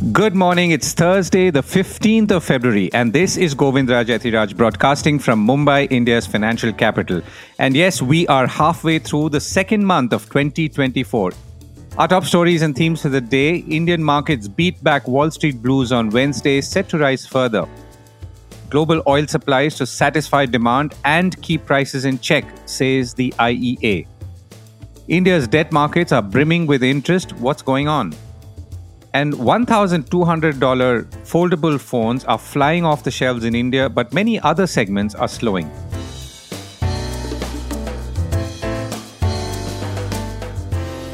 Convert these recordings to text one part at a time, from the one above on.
Good morning. It's Thursday, the 15th of February, and this is Govindraj Ethiraj broadcasting from Mumbai, India's financial capital. And yes, we are halfway through the second month of 2024. Our top stories and themes for the day Indian markets beat back Wall Street blues on Wednesday, set to rise further. Global oil supplies to satisfy demand and keep prices in check, says the IEA. India's debt markets are brimming with interest. What's going on? And $1,200 foldable phones are flying off the shelves in India, but many other segments are slowing.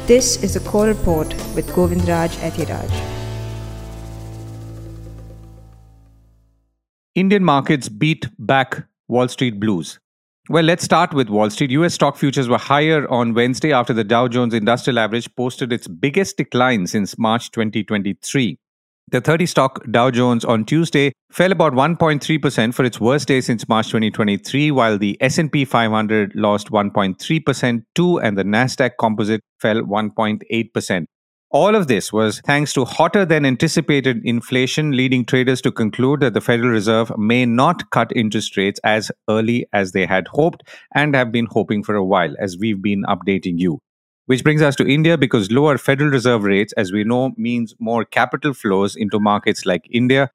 This is a core report with Govindraj Ethiraj. Indian markets beat back Wall Street blues. Well, let's start with Wall Street. US stock futures were higher on Wednesday after the Dow Jones Industrial Average posted its biggest decline since March 2023. The 30 stock Dow Jones on Tuesday fell about 1.3% for its worst day since March 2023 while the S&P 500 lost 1.3% too and the Nasdaq Composite fell 1.8%. All of this was thanks to hotter than anticipated inflation, leading traders to conclude that the Federal Reserve may not cut interest rates as early as they had hoped and have been hoping for a while, as we've been updating you. Which brings us to India because lower Federal Reserve rates, as we know, means more capital flows into markets like India,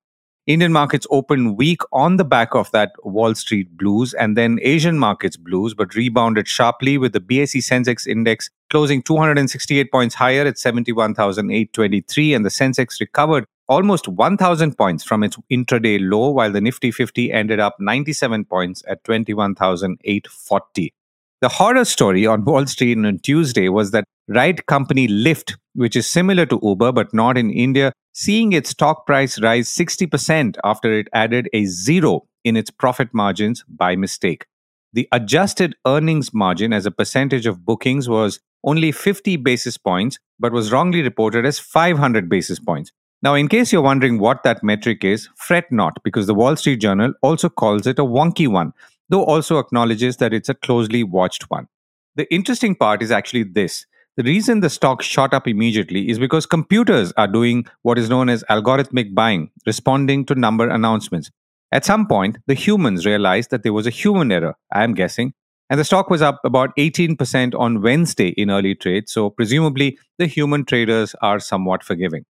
Indian markets opened weak on the back of that Wall Street blues and then Asian markets blues, but rebounded sharply with the BSE Sensex index closing 268 points higher at 71,823 and the Sensex recovered almost 1,000 points from its intraday low, while the Nifty 50 ended up 97 points at 21,840. The horror story on Wall Street on Tuesday was that ride company Lyft, which is similar to Uber but not in India, seeing its stock price rise 60% after it added a zero in its profit margins by mistake. The adjusted earnings margin as a percentage of bookings was only 50 basis points, but was wrongly reported as 500 basis points. Now, in case you're wondering what that metric is, fret not, because the Wall Street Journal also calls it a wonky one, though also acknowledges that it's a closely watched one. The interesting part is actually this the reason the stock shot up immediately is because computers are doing what is known as algorithmic buying, responding to number announcements. At some point, the humans realized that there was a human error, I am guessing, and the stock was up about 18% on Wednesday in early trade, so presumably the human traders are somewhat forgiving.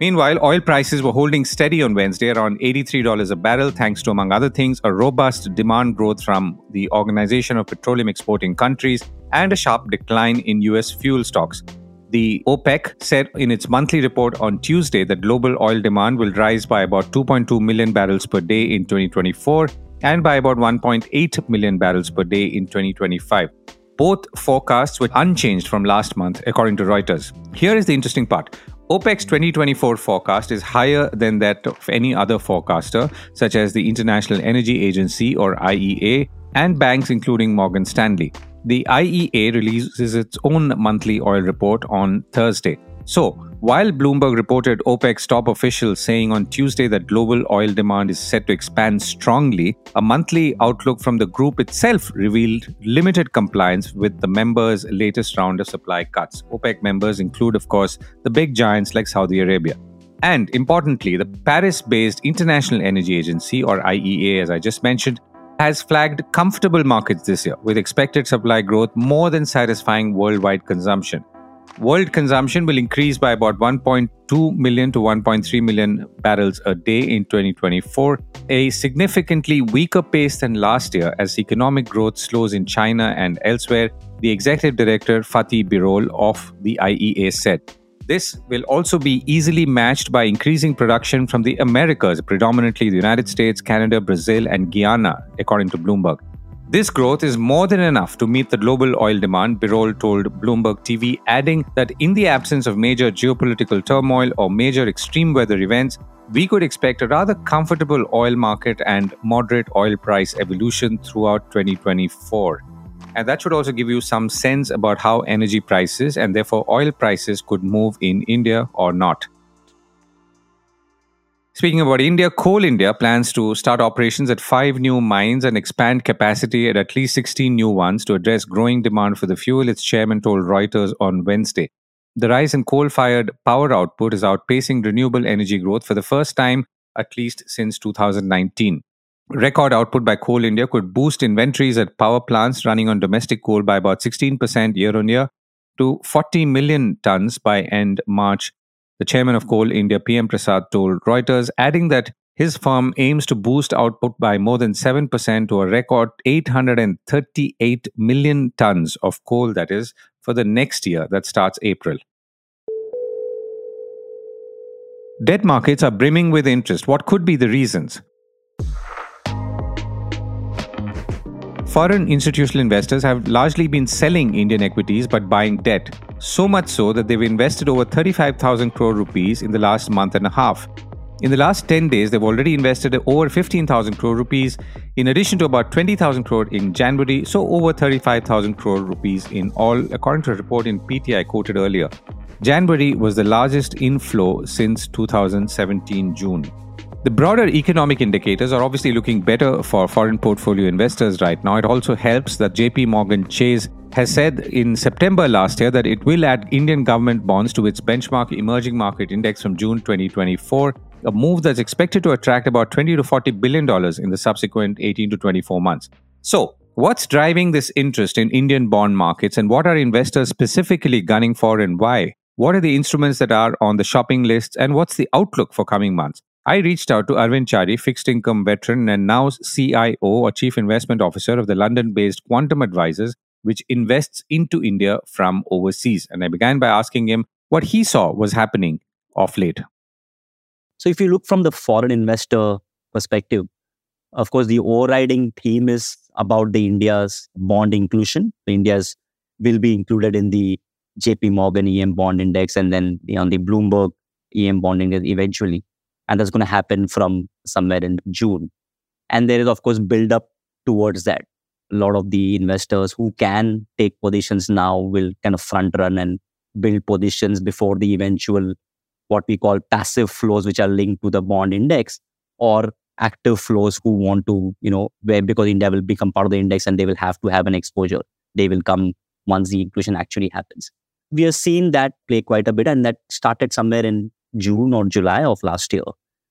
Meanwhile, oil prices were holding steady on Wednesday around $83 a barrel, thanks to, among other things, a robust demand growth from the Organization of Petroleum Exporting Countries and a sharp decline in US fuel stocks. The OPEC said in its monthly report on Tuesday that global oil demand will rise by about 2.2 million barrels per day in 2024 and by about 1.8 million barrels per day in 2025. Both forecasts were unchanged from last month, according to Reuters. Here is the interesting part OPEC's 2024 forecast is higher than that of any other forecaster, such as the International Energy Agency or IEA, and banks including Morgan Stanley. The IEA releases its own monthly oil report on Thursday. So, while Bloomberg reported OPEC's top officials saying on Tuesday that global oil demand is set to expand strongly, a monthly outlook from the group itself revealed limited compliance with the members' latest round of supply cuts. OPEC members include, of course, the big giants like Saudi Arabia. And importantly, the Paris based International Energy Agency, or IEA, as I just mentioned, has flagged comfortable markets this year, with expected supply growth more than satisfying worldwide consumption world consumption will increase by about 1.2 million to 1.3 million barrels a day in 2024, a significantly weaker pace than last year as economic growth slows in China and elsewhere, the executive director Fatih Birol of the IEA said. This will also be easily matched by increasing production from the Americas, predominantly the United States, Canada, Brazil, and Guyana, according to Bloomberg. This growth is more than enough to meet the global oil demand, Birol told Bloomberg TV, adding that in the absence of major geopolitical turmoil or major extreme weather events, we could expect a rather comfortable oil market and moderate oil price evolution throughout 2024. And that should also give you some sense about how energy prices and therefore oil prices could move in India or not. Speaking about India, Coal India plans to start operations at five new mines and expand capacity at at least 16 new ones to address growing demand for the fuel, its chairman told Reuters on Wednesday. The rise in coal fired power output is outpacing renewable energy growth for the first time, at least since 2019. Record output by Coal India could boost inventories at power plants running on domestic coal by about 16% year on year to 40 million tons by end March the chairman of Coal India, PM Prasad, told Reuters, adding that his firm aims to boost output by more than 7% to a record 838 million tons of coal, that is, for the next year that starts April. Debt markets are brimming with interest. What could be the reasons? Foreign institutional investors have largely been selling Indian equities but buying debt, so much so that they've invested over 35,000 crore rupees in the last month and a half. In the last 10 days, they've already invested over 15,000 crore rupees, in addition to about 20,000 crore in January, so over 35,000 crore rupees in all, according to a report in PTI quoted earlier. January was the largest inflow since 2017 June. The broader economic indicators are obviously looking better for foreign portfolio investors right now. It also helps that JP Morgan Chase has said in September last year that it will add Indian government bonds to its benchmark emerging market index from June 2024, a move that's expected to attract about 20 to 40 billion dollars in the subsequent 18 to 24 months. So, what's driving this interest in Indian bond markets and what are investors specifically gunning for and why? What are the instruments that are on the shopping lists and what's the outlook for coming months? I reached out to Arvind Chari, fixed income veteran and now CIO or Chief Investment Officer of the London based Quantum Advisors, which invests into India from overseas. And I began by asking him what he saw was happening of late. So, if you look from the foreign investor perspective, of course, the overriding theme is about the India's bond inclusion. India's will be included in the JP Morgan EM bond index and then on the Bloomberg EM bond index eventually and that's going to happen from somewhere in June. And there is, of course, build up towards that. A lot of the investors who can take positions now will kind of front run and build positions before the eventual what we call passive flows, which are linked to the bond index, or active flows who want to, you know, where because India will become part of the index and they will have to have an exposure. They will come once the inclusion actually happens. We have seen that play quite a bit, and that started somewhere in June or July of last year,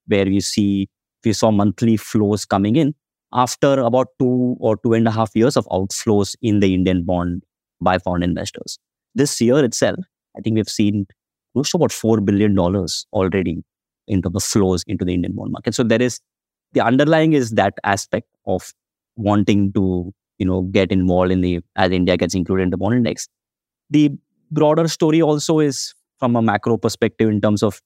where we see we saw monthly flows coming in after about two or two and a half years of outflows in the Indian bond by foreign investors. This year itself, I think we've seen close to about four billion dollars already into the flows into the Indian bond market. So there is the underlying is that aspect of wanting to you know get involved in the as India gets included in the bond index. The broader story also is from a macro perspective in terms of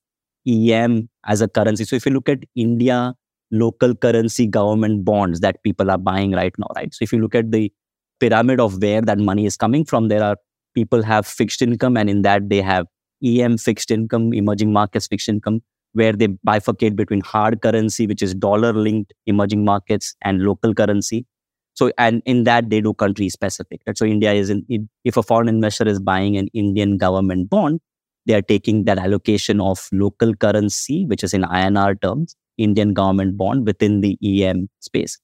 EM as a currency. So if you look at India local currency government bonds that people are buying right now, right? So if you look at the pyramid of where that money is coming from, there are people have fixed income and in that they have EM fixed income, emerging markets fixed income, where they bifurcate between hard currency, which is dollar linked emerging markets and local currency. So, and in that they do country specific. Right? So India is in, if a foreign investor is buying an Indian government bond, they are taking that allocation of local currency, which is in INR terms, Indian government bond within the EM space.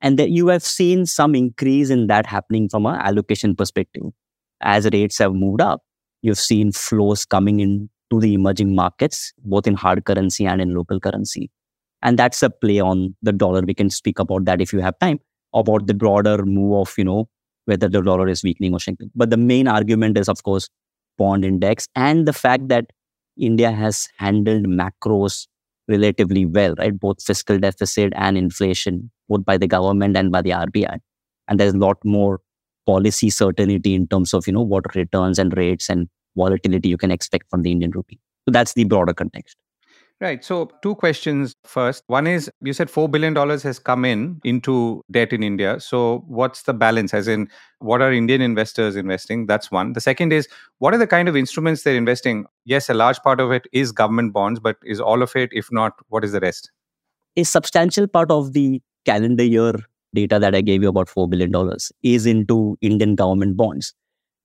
And that you have seen some increase in that happening from an allocation perspective. As rates have moved up, you've seen flows coming in to the emerging markets, both in hard currency and in local currency. And that's a play on the dollar. We can speak about that if you have time, about the broader move of, you know, whether the dollar is weakening or shrinking. But the main argument is, of course, bond index and the fact that India has handled macros relatively well, right? Both fiscal deficit and inflation, both by the government and by the RBI. And there's a lot more policy certainty in terms of, you know, what returns and rates and volatility you can expect from the Indian rupee. So that's the broader context. Right. So, two questions first. One is you said $4 billion has come in into debt in India. So, what's the balance? As in, what are Indian investors investing? That's one. The second is, what are the kind of instruments they're investing? Yes, a large part of it is government bonds, but is all of it? If not, what is the rest? A substantial part of the calendar year data that I gave you about $4 billion is into Indian government bonds.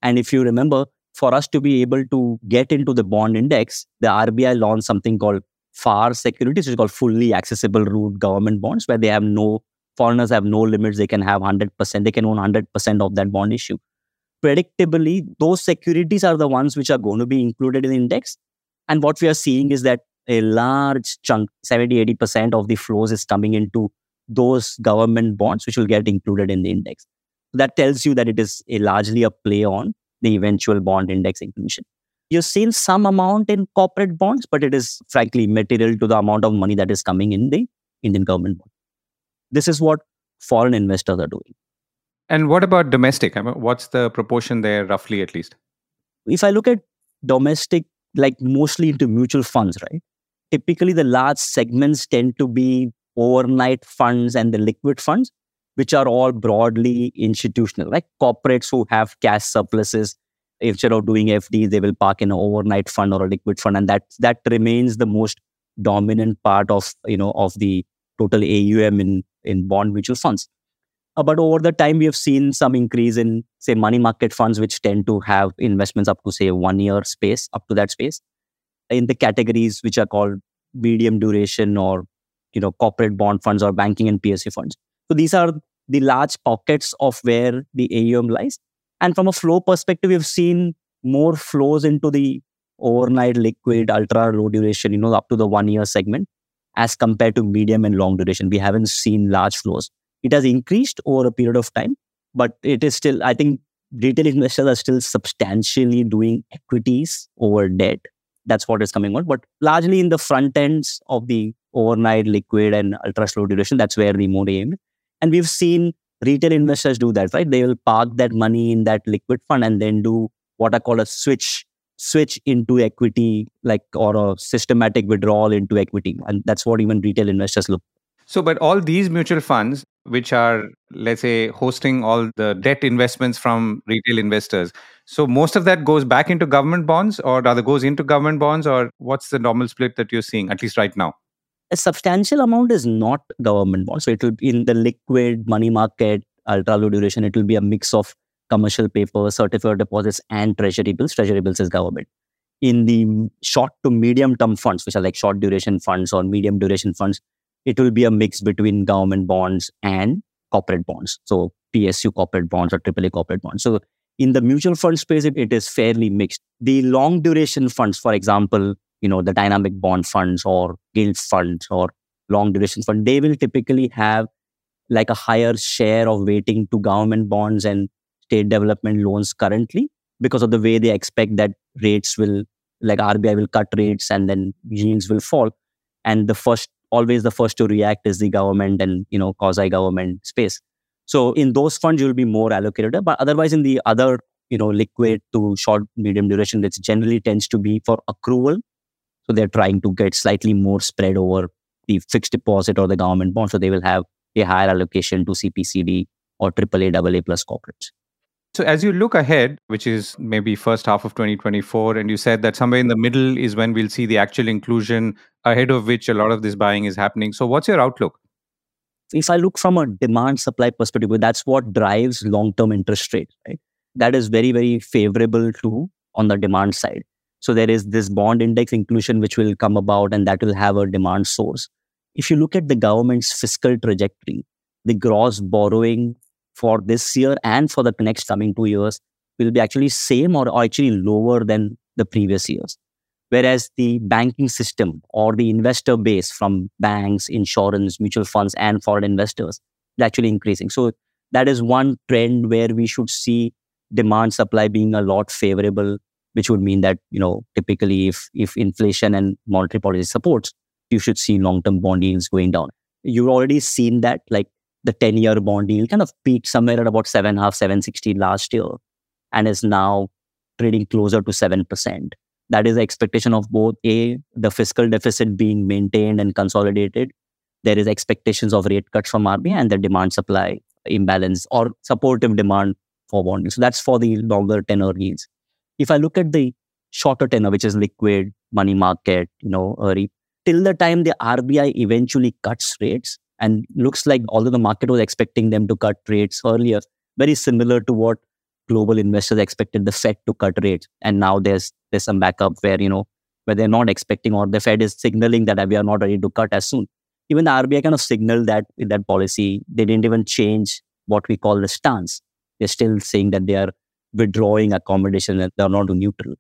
And if you remember, for us to be able to get into the bond index, the RBI launched something called FAR securities, which is called fully accessible route government bonds, where they have no foreigners have no limits. They can have 100%, they can own 100% of that bond issue. Predictably, those securities are the ones which are going to be included in the index. And what we are seeing is that a large chunk, 70, 80% of the flows is coming into those government bonds, which will get included in the index. That tells you that it is a largely a play on the eventual bond index inclusion. You've seen some amount in corporate bonds, but it is frankly material to the amount of money that is coming in the Indian government bond. This is what foreign investors are doing. And what about domestic? I mean, what's the proportion there, roughly at least? If I look at domestic, like mostly into mutual funds, right? Typically, the large segments tend to be overnight funds and the liquid funds, which are all broadly institutional, like corporates who have cash surpluses. Instead of doing FD, they will park in an overnight fund or a liquid fund, and that that remains the most dominant part of you know of the total AUM in in bond mutual funds. Uh, but over the time, we have seen some increase in say money market funds, which tend to have investments up to say one year space, up to that space, in the categories which are called medium duration or you know corporate bond funds or banking and PSU funds. So these are the large pockets of where the AUM lies. And from a flow perspective, we've seen more flows into the overnight liquid, ultra low duration, you know, up to the one year segment as compared to medium and long duration. We haven't seen large flows. It has increased over a period of time, but it is still, I think retail investors are still substantially doing equities over debt. That's what is coming on. But largely in the front ends of the overnight liquid and ultra slow duration, that's where the more aim. And we've seen retail investors do that, right? They will park that money in that liquid fund and then do what I call a switch switch into equity like or a systematic withdrawal into equity and that's what even retail investors look so but all these mutual funds which are let's say hosting all the debt investments from retail investors so most of that goes back into government bonds or rather goes into government bonds or what's the normal split that you're seeing at least right now a substantial amount is not government bonds. So it will be in the liquid money market, ultra low duration. It will be a mix of commercial paper, certificate deposits, and treasury bills. Treasury bills is government. In the short to medium term funds, which are like short duration funds or medium duration funds, it will be a mix between government bonds and corporate bonds. So PSU corporate bonds or AAA corporate bonds. So in the mutual fund space, it, it is fairly mixed. The long duration funds, for example, you know the dynamic bond funds or gilt funds or long duration fund they will typically have like a higher share of weighting to government bonds and state development loans currently because of the way they expect that rates will like RBI will cut rates and then yields will fall. And the first always the first to react is the government and you know quasi government space. So in those funds you'll be more allocated but otherwise in the other you know liquid to short medium duration that generally tends to be for accrual so they're trying to get slightly more spread over the fixed deposit or the government bond. So they will have a higher allocation to CPCD or AAA, AA plus corporates. So as you look ahead, which is maybe first half of 2024, and you said that somewhere in the middle is when we'll see the actual inclusion ahead of which a lot of this buying is happening. So what's your outlook? If I look from a demand supply perspective, that's what drives long term interest rates, right? That is very, very favorable to on the demand side. So there is this bond index inclusion which will come about and that will have a demand source. If you look at the government's fiscal trajectory, the gross borrowing for this year and for the next coming two years will be actually same or actually lower than the previous years. Whereas the banking system or the investor base from banks, insurance, mutual funds, and foreign investors is actually increasing. So that is one trend where we should see demand supply being a lot favorable which would mean that you know typically if if inflation and monetary policy supports you should see long-term bond yields going down. You've already seen that like the 10-year bond yield kind of peaked somewhere at about seven 7.5 760 last year and is now trading closer to 7% that is the expectation of both a the fiscal deficit being maintained and consolidated. There is expectations of rate cuts from RBI and the demand supply imbalance or supportive demand for bonding so that's for the longer tenor yields if I look at the shorter tenor, which is liquid, money market, you know, uh, early, till the time the RBI eventually cuts rates, and looks like although the market was expecting them to cut rates earlier, very similar to what global investors expected the Fed to cut rates. And now there's there's some backup where, you know, where they're not expecting or the Fed is signaling that we are not ready to cut as soon. Even the RBI kind of signaled that with that policy, they didn't even change what we call the stance. They're still saying that they are withdrawing accommodation and they're not neutral.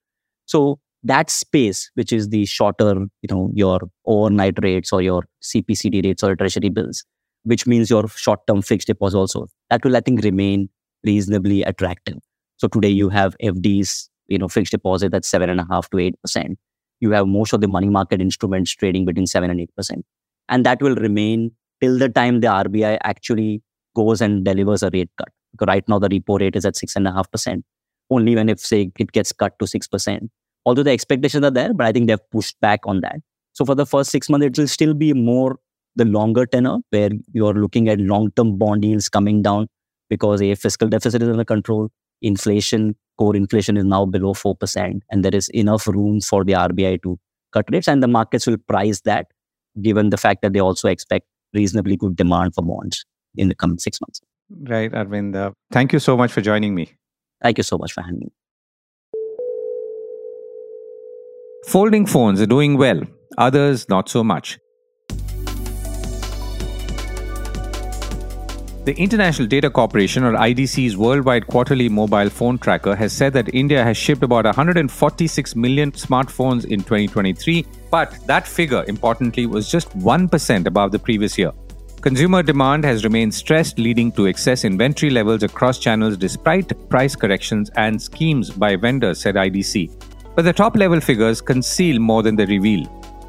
So that space, which is the shorter, you know, your overnight rates or your CPCD rates or treasury bills, which means your short-term fixed deposit also, that will I think remain reasonably attractive. So today you have FDs, you know, fixed deposit at seven and a half to eight percent. You have most of the money market instruments trading between seven and eight percent, and that will remain till the time the RBI actually goes and delivers a rate cut. Right now the repo rate is at six and a half percent. Only when if say it gets cut to six percent. Although the expectations are there, but I think they've pushed back on that. So for the first six months, it will still be more the longer tenor where you're looking at long-term bond yields coming down because a fiscal deficit is under control, inflation, core inflation is now below 4%, and there is enough room for the RBI to cut rates, and the markets will price that given the fact that they also expect reasonably good demand for bonds in the coming six months. Right, Arvind. Uh, thank you so much for joining me. Thank you so much for having me. Folding phones are doing well, others not so much. The International Data Corporation, or IDC's worldwide quarterly mobile phone tracker, has said that India has shipped about 146 million smartphones in 2023, but that figure, importantly, was just 1% above the previous year. Consumer demand has remained stressed, leading to excess inventory levels across channels despite price corrections and schemes by vendors, said IDC. But the top level figures conceal more than they reveal.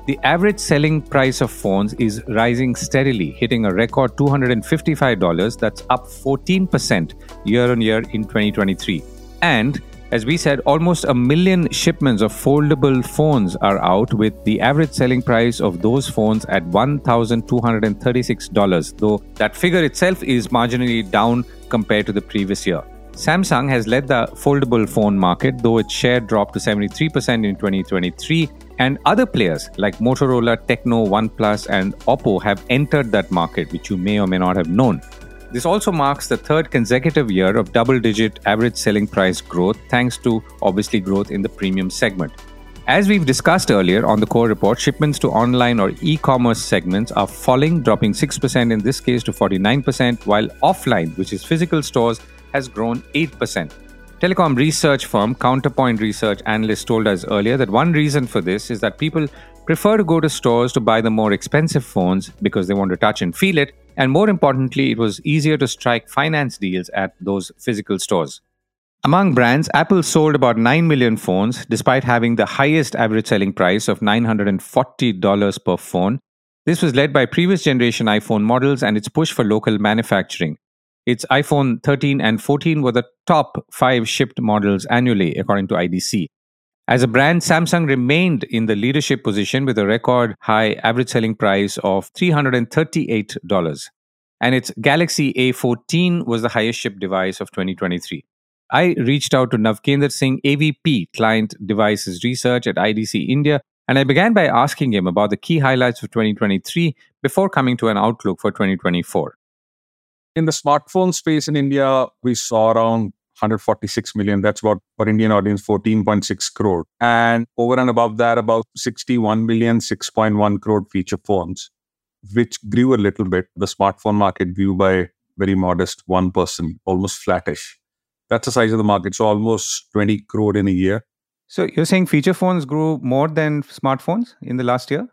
The average selling price of phones is rising steadily, hitting a record $255. That's up 14% year on year in 2023. And as we said, almost a million shipments of foldable phones are out, with the average selling price of those phones at $1,236, though that figure itself is marginally down compared to the previous year. Samsung has led the foldable phone market, though its share dropped to 73% in 2023 and other players like Motorola, Tecno, OnePlus, and Oppo have entered that market, which you may or may not have known. This also marks the third consecutive year of double digit average selling price growth, thanks to obviously growth in the premium segment. As we've discussed earlier on the core report, shipments to online or e commerce segments are falling, dropping 6% in this case to 49%, while offline, which is physical stores, has grown 8%. Telecom research firm Counterpoint Research analyst told us earlier that one reason for this is that people prefer to go to stores to buy the more expensive phones because they want to touch and feel it, and more importantly, it was easier to strike finance deals at those physical stores. Among brands, Apple sold about 9 million phones despite having the highest average selling price of $940 per phone. This was led by previous generation iPhone models and its push for local manufacturing. Its iPhone 13 and 14 were the top five shipped models annually, according to IDC. As a brand, Samsung remained in the leadership position with a record high average selling price of $338. And its Galaxy A14 was the highest shipped device of 2023. I reached out to Navkendar Singh, AVP Client Devices Research at IDC India, and I began by asking him about the key highlights of 2023 before coming to an outlook for 2024. In the smartphone space in India, we saw around 146 million. That's about for Indian audience, 14.6 crore. And over and above that, about 61 million, 6.1 crore feature phones, which grew a little bit. The smartphone market grew by very modest 1%, almost flattish. That's the size of the market. So almost 20 crore in a year. So you're saying feature phones grew more than smartphones in the last year?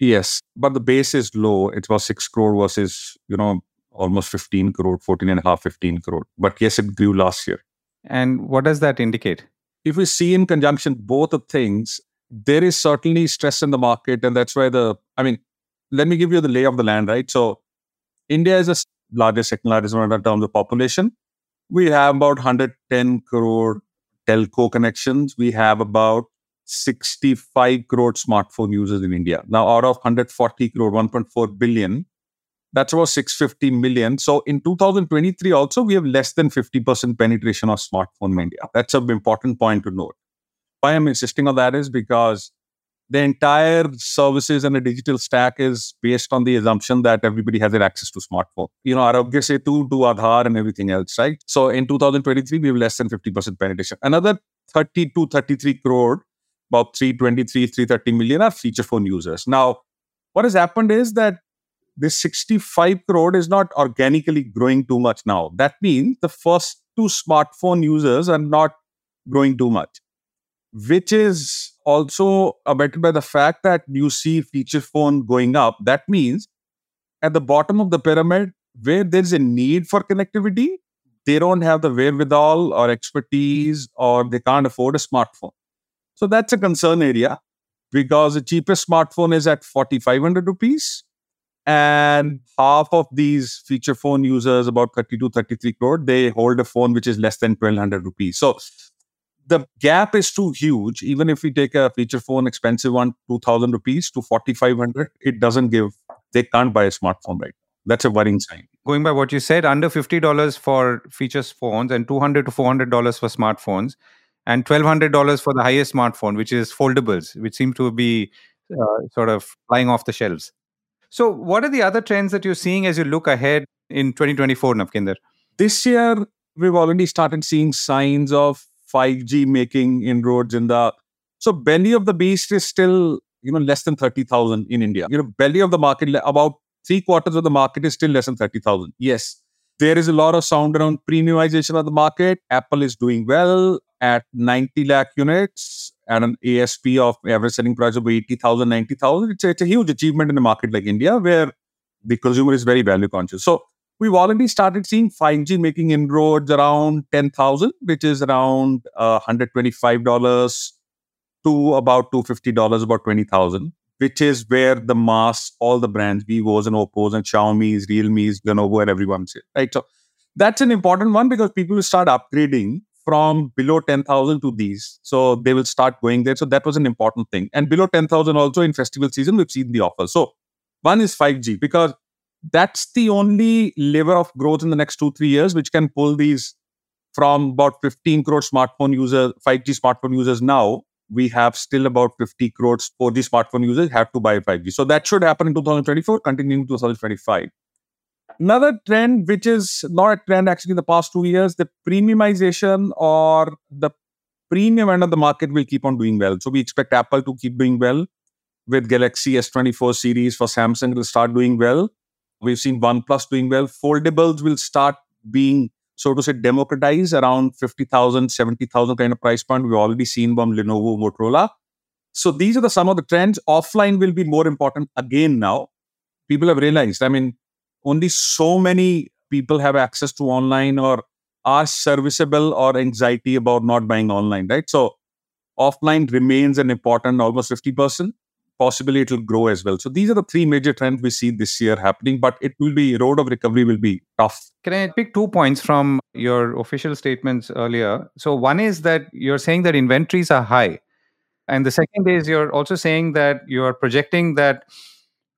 Yes, but the base is low. It was 6 crore versus, you know, almost 15 crore, 14 and a half, 15 crore. But yes, it grew last year. And what does that indicate? If we see in conjunction both of things, there is certainly stress in the market. And that's why the, I mean, let me give you the lay of the land, right? So India is the largest, second largest one in terms of population. We have about 110 crore telco connections. We have about 65 crore smartphone users in India. Now, out of 140 crore, 1.4 billion, that's about 650 million. So in 2023, also, we have less than 50% penetration of smartphone India. That's an important point to note. Why I'm insisting on that is because the entire services and the digital stack is based on the assumption that everybody has access to smartphone. You know, Aarogya Setu to Aadhaar and everything else, right? So in 2023, we have less than 50% penetration. Another 30 to 33 crore about 323, 330 million are feature phone users. Now, what has happened is that this 65 crore is not organically growing too much now. That means the first two smartphone users are not growing too much, which is also abetted by the fact that you see feature phone going up. That means at the bottom of the pyramid, where there's a need for connectivity, they don't have the wherewithal or expertise or they can't afford a smartphone. So that's a concern area because the cheapest smartphone is at 4,500 rupees. And half of these feature phone users, about 32, 33 crore, they hold a phone which is less than 1,200 rupees. So the gap is too huge. Even if we take a feature phone, expensive one, 2,000 rupees to 4,500, it doesn't give, they can't buy a smartphone right That's a worrying sign. Going by what you said, under $50 for features phones and 200 to $400 for smartphones and $1,200 for the highest smartphone, which is foldables, which seem to be uh, sort of flying off the shelves. So, what are the other trends that you're seeing as you look ahead in 2024, Navkendar? This year, we've already started seeing signs of 5G making inroads in the. So, belly of the beast is still, you know, less than 30,000 in India. You know, belly of the market, about three quarters of the market is still less than 30,000. Yes, there is a lot of sound around premiumization of the market. Apple is doing well at 90 lakh units at an ASP of average selling price of 80,000, 90,000. It's, it's a huge achievement in a market like India where the consumer is very value conscious. So we've already started seeing 5G making inroads around 10,000, which is around uh, $125 to about $250, about 20,000 which is where the mass, all the brands, Vivos and Oppos and Xiaomi's, Realme's, Lenovo, and everyone's right? So that's an important one because people will start upgrading from below 10,000 to these. So they will start going there. So that was an important thing. And below 10,000 also in festival season, we've seen the offer. So one is 5G because that's the only lever of growth in the next two, three years, which can pull these from about 15 crore smartphone users, 5G smartphone users now we have still about 50 crores 4G smartphone users have to buy 5G. So that should happen in 2024, continuing 2025. Another trend, which is not a trend actually in the past two years, the premiumization or the premium end of the market will keep on doing well. So we expect Apple to keep doing well with Galaxy S24 series for Samsung will start doing well. We've seen OnePlus doing well. Foldables will start being so to say, democratized around 50,000, 70,000 kind of price point. We've already seen from Lenovo, Motorola. So these are the some of the trends. Offline will be more important again now. People have realized, I mean, only so many people have access to online or are serviceable or anxiety about not buying online, right? So offline remains an important almost 50% possibly it will grow as well. So these are the three major trends we see this year happening, but it will be road of recovery will be tough. Can I pick two points from your official statements earlier? So one is that you're saying that inventories are high. And the second is you're also saying that you're projecting that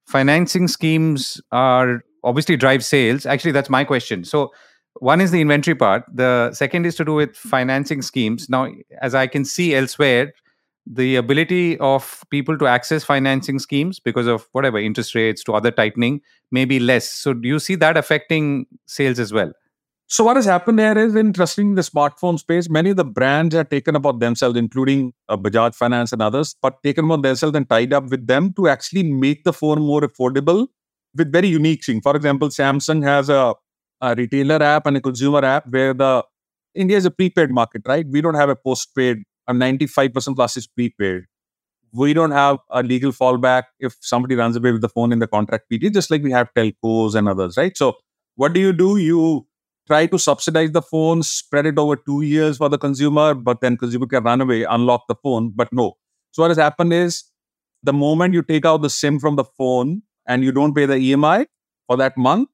financing schemes are obviously drive sales. Actually, that's my question. So one is the inventory part. The second is to do with financing schemes. Now, as I can see elsewhere, the ability of people to access financing schemes because of whatever interest rates to other tightening may be less. So, do you see that affecting sales as well? So, what has happened here is interesting the smartphone space. Many of the brands are taken about themselves, including uh, Bajaj Finance and others, but taken about themselves and tied up with them to actually make the phone more affordable with very unique things. For example, Samsung has a, a retailer app and a consumer app where the India is a prepaid market, right? We don't have a postpaid a 95% plus is prepaid. We don't have a legal fallback if somebody runs away with the phone in the contract period, just like we have telcos and others, right? So, what do you do? You try to subsidize the phone, spread it over two years for the consumer, but then consumer can run away, unlock the phone. But no. So, what has happened is the moment you take out the SIM from the phone and you don't pay the EMI for that month,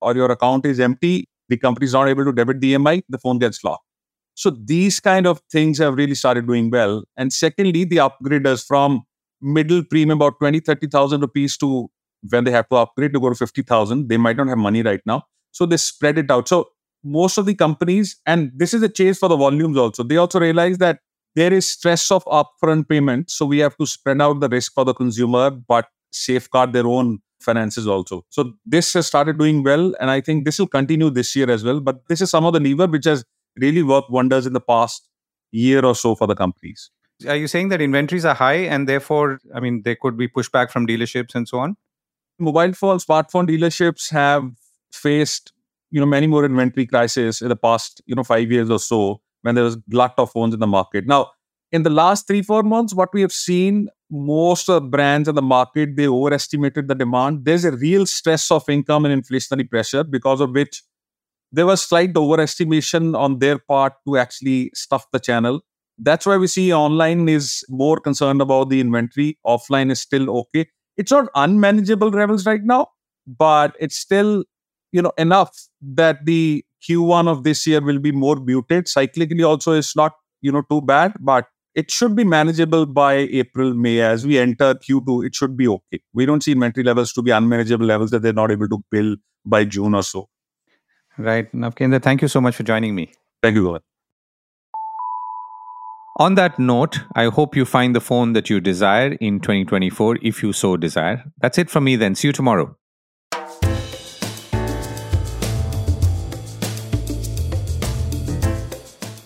or your account is empty, the company is not able to debit the EMI, the phone gets locked. So these kind of things have really started doing well. And secondly, the upgraders from middle premium about 20, 30,000 rupees to when they have to upgrade to go to 50,000, they might not have money right now. So they spread it out. So most of the companies, and this is a chase for the volumes also, they also realize that there is stress of upfront payment. So we have to spread out the risk for the consumer, but safeguard their own finances also. So this has started doing well. And I think this will continue this year as well. But this is some of the lever which has really worked wonders in the past year or so for the companies. Are you saying that inventories are high and therefore, I mean, there could be pushback from dealerships and so on? Mobile phone, smartphone dealerships have faced, you know, many more inventory crises in the past, you know, five years or so when there was a glut of phones in the market. Now, in the last three, four months, what we have seen, most of the brands in the market, they overestimated the demand. There's a real stress of income and inflationary pressure because of which there was slight overestimation on their part to actually stuff the channel. That's why we see online is more concerned about the inventory. Offline is still okay. It's not unmanageable levels right now, but it's still, you know, enough that the Q1 of this year will be more muted. Cyclically also it's not, you know, too bad, but it should be manageable by April, May. As we enter Q2, it should be okay. We don't see inventory levels to be unmanageable levels that they're not able to bill by June or so. Right. Navkendar, thank you so much for joining me. Thank you, Govind. On that note, I hope you find the phone that you desire in 2024 if you so desire. That's it from me then. See you tomorrow.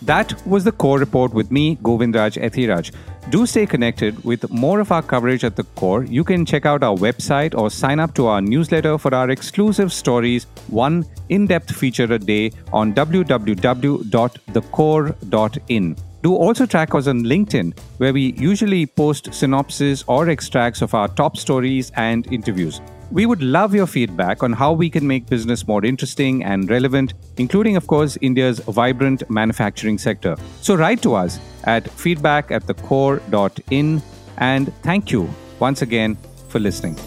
That was the core report with me, Govindraj Ethiraj. Do stay connected with more of our coverage at the core. You can check out our website or sign up to our newsletter for our exclusive stories, one in depth feature a day on www.thecore.in. Do also track us on LinkedIn, where we usually post synopses or extracts of our top stories and interviews. We would love your feedback on how we can make business more interesting and relevant, including, of course, India's vibrant manufacturing sector. So write to us at feedback at thecore.in and thank you once again for listening.